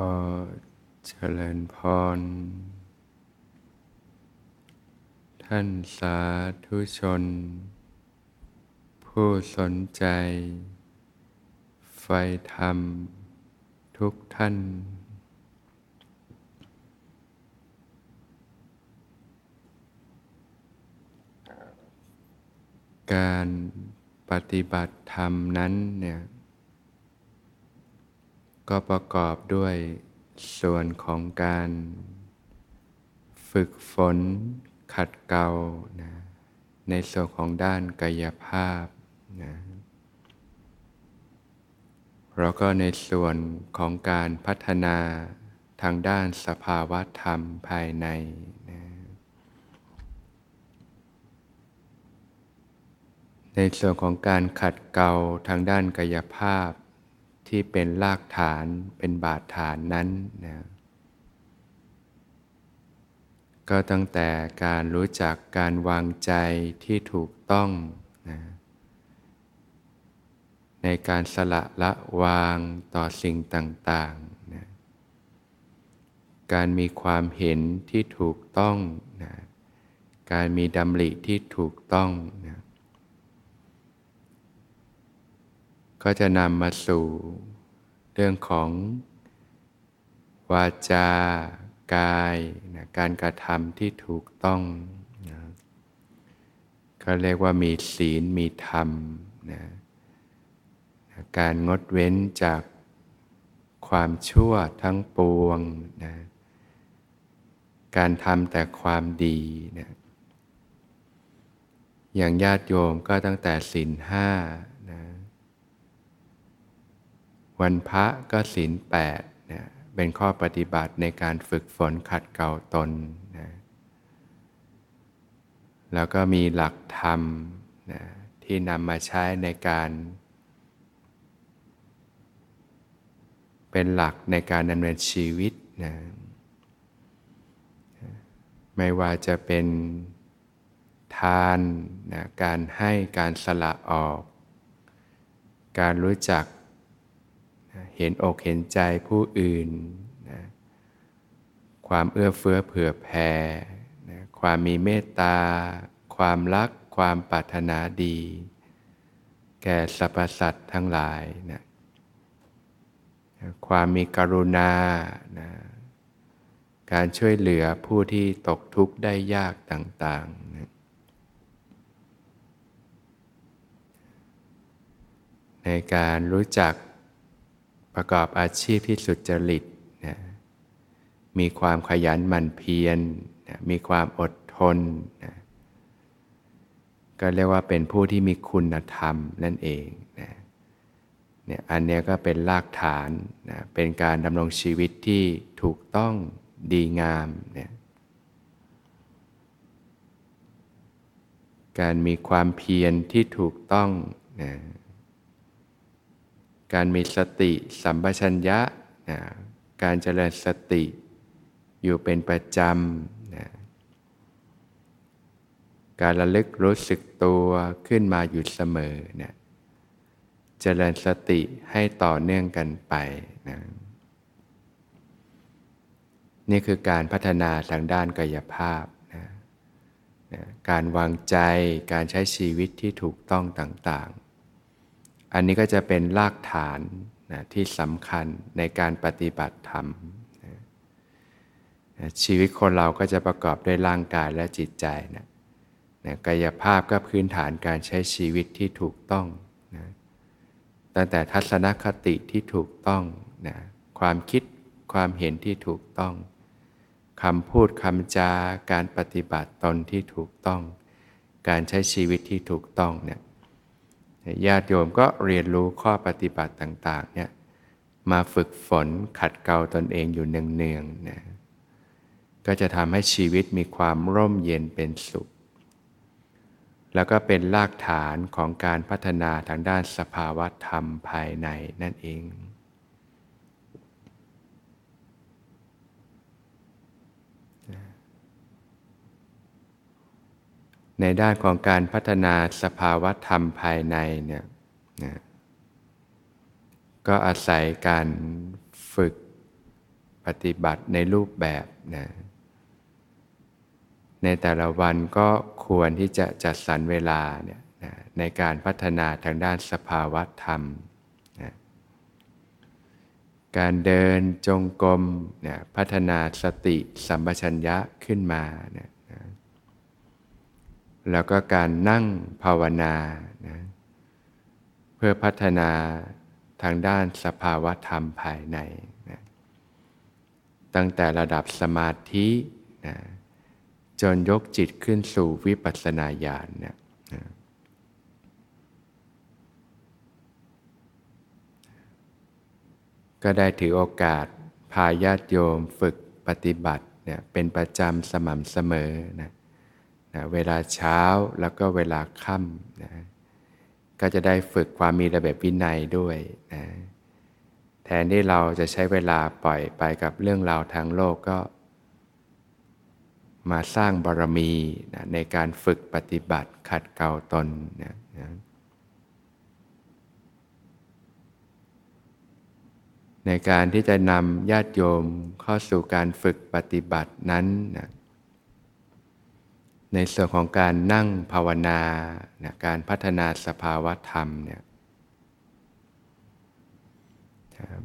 อเจริญพร ท่านสาธุชน ผู้สนใจ ไฟธรรม ทุกท่าน การปฏิบัติธรรมนั้นเนี่ย ก็ประกอบด้วยส่วนของการ ฝึกฝนขัดเกลานะในส่วนของด้านกายภาพนะแล้วก็ในส่วนของการพัฒนาทางด้านสภาวะธรรมภายในนะในส่วนของการขัดเกลาทางด้านกายภาพ ที่เป็นรากฐานเป็นบาดฐานนั้นนะก็ตั้งแต่การรู้จักการวางใจที่ถูกต้องนะในการสละละวางต่อสิ่งต่างๆนะการมีความเห็นที่ถูกต้องนะการมีดำริที่ถูกต้องนะ ก็จะนำมาสู่เรื่องของ วาจา กายนะการกระทำที่ถูกต้องนะก็เรียกว่ามีศีลมีธรรมนะนะการงดเว้นจากความชั่วทั้งปวงนะการทำแต่ความดีนะอย่างญาติโยมก็ตั้งแต่ศีลห้า วันพระก็ศีลแปดนะเป็นข้อปฏิบัติในการฝึกฝนขัดเกลาตนนะแล้วก็มีหลักธรรมนะที่นำมาใช้ในการ เป็นหลักในการดำเนินชีวิตนะไม่ว่าจะเป็นทานนะการให้การสละออก การรู้จัก เห็นอกเห็นใจผู้อื่นนะความเอื้อเฟื้อเผื่อแผ่นะความมีเมตตา ความรัก ความปรารถนาดี แก่สรรพสัตว์ทั้งหลายนะความมีกรุณานะการช่วยเหลือผู้ที่ตกทุกข์ได้ยากต่างๆนะในการรู้จัก ประกอบอาชีพที่สุจริตนะมีความขยันหมั่นเพียรนะมีความอดทนนะก็เรียกว่าเป็นผู้ที่มีคุณธรรมนั่นเองนะเนี่ยอันนี้ก็เป็นรากฐานนะเป็นการดำรงชีวิตที่ถูกต้องดีงามเนี่ยการมีความเพียรที่ถูกต้องนะ การมีสติสัมปชัญญะนะการเจริญสติอยู่เป็นประจำนะการระลึกรู้สึกตัวขึ้นมาอยู่เสมอนะเจริญสติให้ต่อเนื่องกันไปนะนี่คือการพัฒนาทางด้านกายภาพนะนะการวางใจ การใช้ชีวิตที่ถูกต้องต่าง อันนี้ก็จะเป็นรากฐานนะที่สำคัญในการปฏิบัติธรรมนะชีวิตคนเราก็จะประกอบด้วยร่างกายและจิตใจนะนะกายภาพก็พื้นฐานการใช้ชีวิตที่ถูกต้องนะตั้งแต่ทัศนคติที่ถูกต้องนะความคิดความเห็นที่ถูกต้องคำพูดคำจาการปฏิบัติตนที่ถูกต้อง การใช้ชีวิตที่ถูกต้องเนี่ย ญาติโยมก็เรียนรู้ข้อปฏิบัติต่างๆเนี่ยมาฝึกฝนขัดเกลาตนเองอยู่เนืองๆนะก็จะทำให้ชีวิตมีความร่มเย็นเป็นสุข แล้วก็เป็นรากฐานของการพัฒนาทางด้านสภาวะธรรมภายในนั่นเอง ในด้านของการพัฒนาสภาวะธรรมภายในเนี่ยนะก็อาศัยการฝึกปฏิบัติในรูปแบบนะในแต่ละวันก็ควรที่จะจัดสรรเวลาเนี่ยนะในการพัฒนาทางด้านสภาวะธรรมนะการเดินจงกรมนะพัฒนาสติสัมปชัญญะขึ้นมานะ แล้วก็การนั่งภาวนานะเพื่อพัฒนาทางด้านสภาวะธรรมภายในนะตั้งแต่ระดับสมาธินะจนยกจิตขึ้นสู่วิปัสสนาญาณเนี่ยนะก็ได้ถือโอกาสพาญาติโยมฝึกปฏิบัติเนี่ยเป็นประจำสม่ำเสมอนะ นะเวลาเช้าแล้วก็เวลาค่ำนะก็จะได้ฝึกความมีระเบียบวินัยด้วยนะแทนที่เราจะใช้เวลาปล่อยไปกับเรื่องราวทางโลกก็ มาสร้างบารมีนะในการฝึกปฏิบัติขัดเกลาตนนะนะในการที่จะนำญาติโยมเข้าสู่การฝึกปฏิบัตินั้นนะ ในส่วนของการนั่งภาวนานะการพัฒนาสภาวะธรรมเนี่ย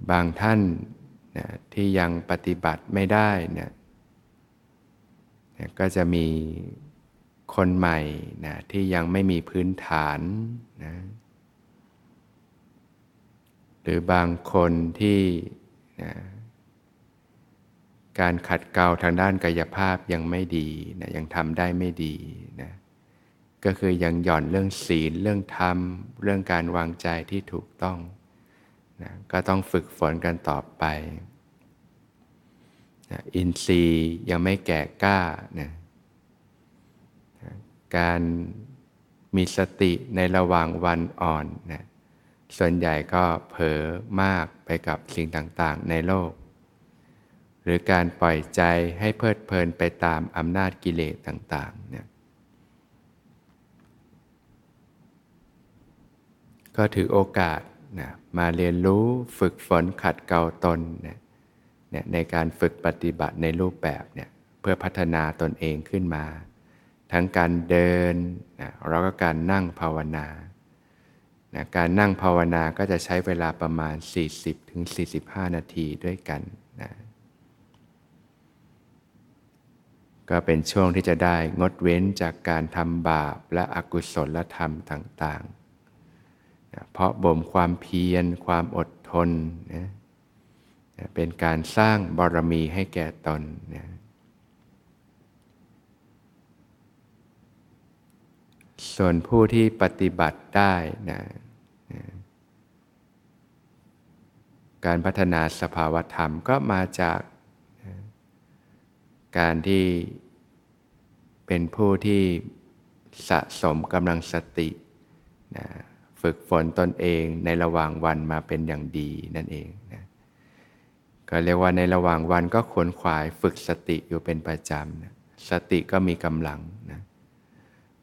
บางท่านนะที่ยังปฏิบัติไม่ได้เนี่ยนะก็จะมีคนใหม่นะที่ยังไม่มีพื้นฐานนะหรือบางคนที่นะ การขัดเกลาทางด้านกายภาพยังไม่ดีนะยังทำได้ไม่ดีนะก็คือยังหย่อนเรื่องศีลเรื่องธรรม เรื่องการวางใจที่ถูกต้องนะก็ต้องฝึกฝนกันต่อไปนะอินทรีย์ยังไม่แก่กล้านะนะการมีสติในระหว่างวันอ่อนนะส่วนใหญ่ก็เผลอมากไปกับสิ่งต่างๆในโลก หรือการปล่อยใจให้เพลิดเพลินไปตามอำนาจกิเลสต่างๆเนี่ยก็ถือโอกาสนะมาเรียนรู้ฝึกฝนขัดเกลาตนเนี่ยในการฝึกปฏิบัติในรูปแบบเนี่ยเพื่อพัฒนาตนเองขึ้นมา ทั้งการเดินนะแล้วก็การนั่งภาวนานะการนั่งภาวนาก็จะใช้เวลาประมาณ 40-45 นาทีด้วยกันนะ ก็เป็นช่วงที่จะได้งดเว้นจากการทำบาปและอกุศลธรรมต่างๆ เพราะบ่มความเพียร ความอดทนนะเป็นการสร้างบารมีให้แก่ตนนะส่วนผู้ที่ปฏิบัติได้นะนะการพัฒนาสภาวธรรมก็มาจาก การที่เป็นผู้ที่สะสมกำลังสตินะฝึกฝนตนเองในระหว่างวันมาเป็นอย่างดีนั่นเองนะก็เรียกว่าในระหว่างวันก็ขวนขวายฝึกสติอยู่เป็นประจำนะสติก็มีกำลังนะ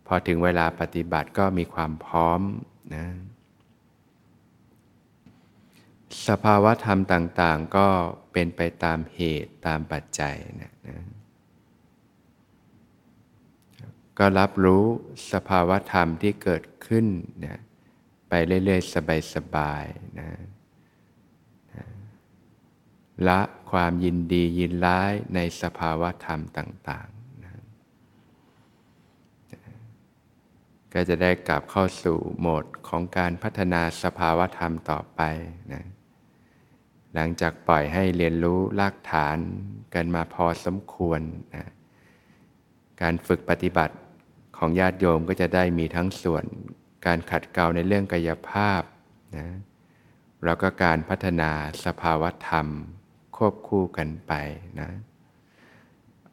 พอถึงเวลาปฏิบัติก็มีความพร้อมนะสภาวะธรรมต่าง ๆ ก็เป็นไปตามเหตุตามปัจจัยนะนะ ก็รับรู้สภาวะธรรมที่เกิดขึ้นนะไปเรื่อยๆ สบายๆนะละความยินดียินร้ายในสภาวะธรรมต่างๆนะก็จะได้กลับเข้าสู่โหมดของการพัฒนาสภาวะธรรมต่อไปนะหลังจากปล่อยให้เรียนรู้รากฐานกันมาพอสมควรนะ การฝึกปฏิบัติของญาติโยมก็จะได้มีทั้งส่วนการขัดเกลาในเรื่องกายภาพนะแล้วก็การพัฒนาสภาวธรรมควบคู่กันไปนะ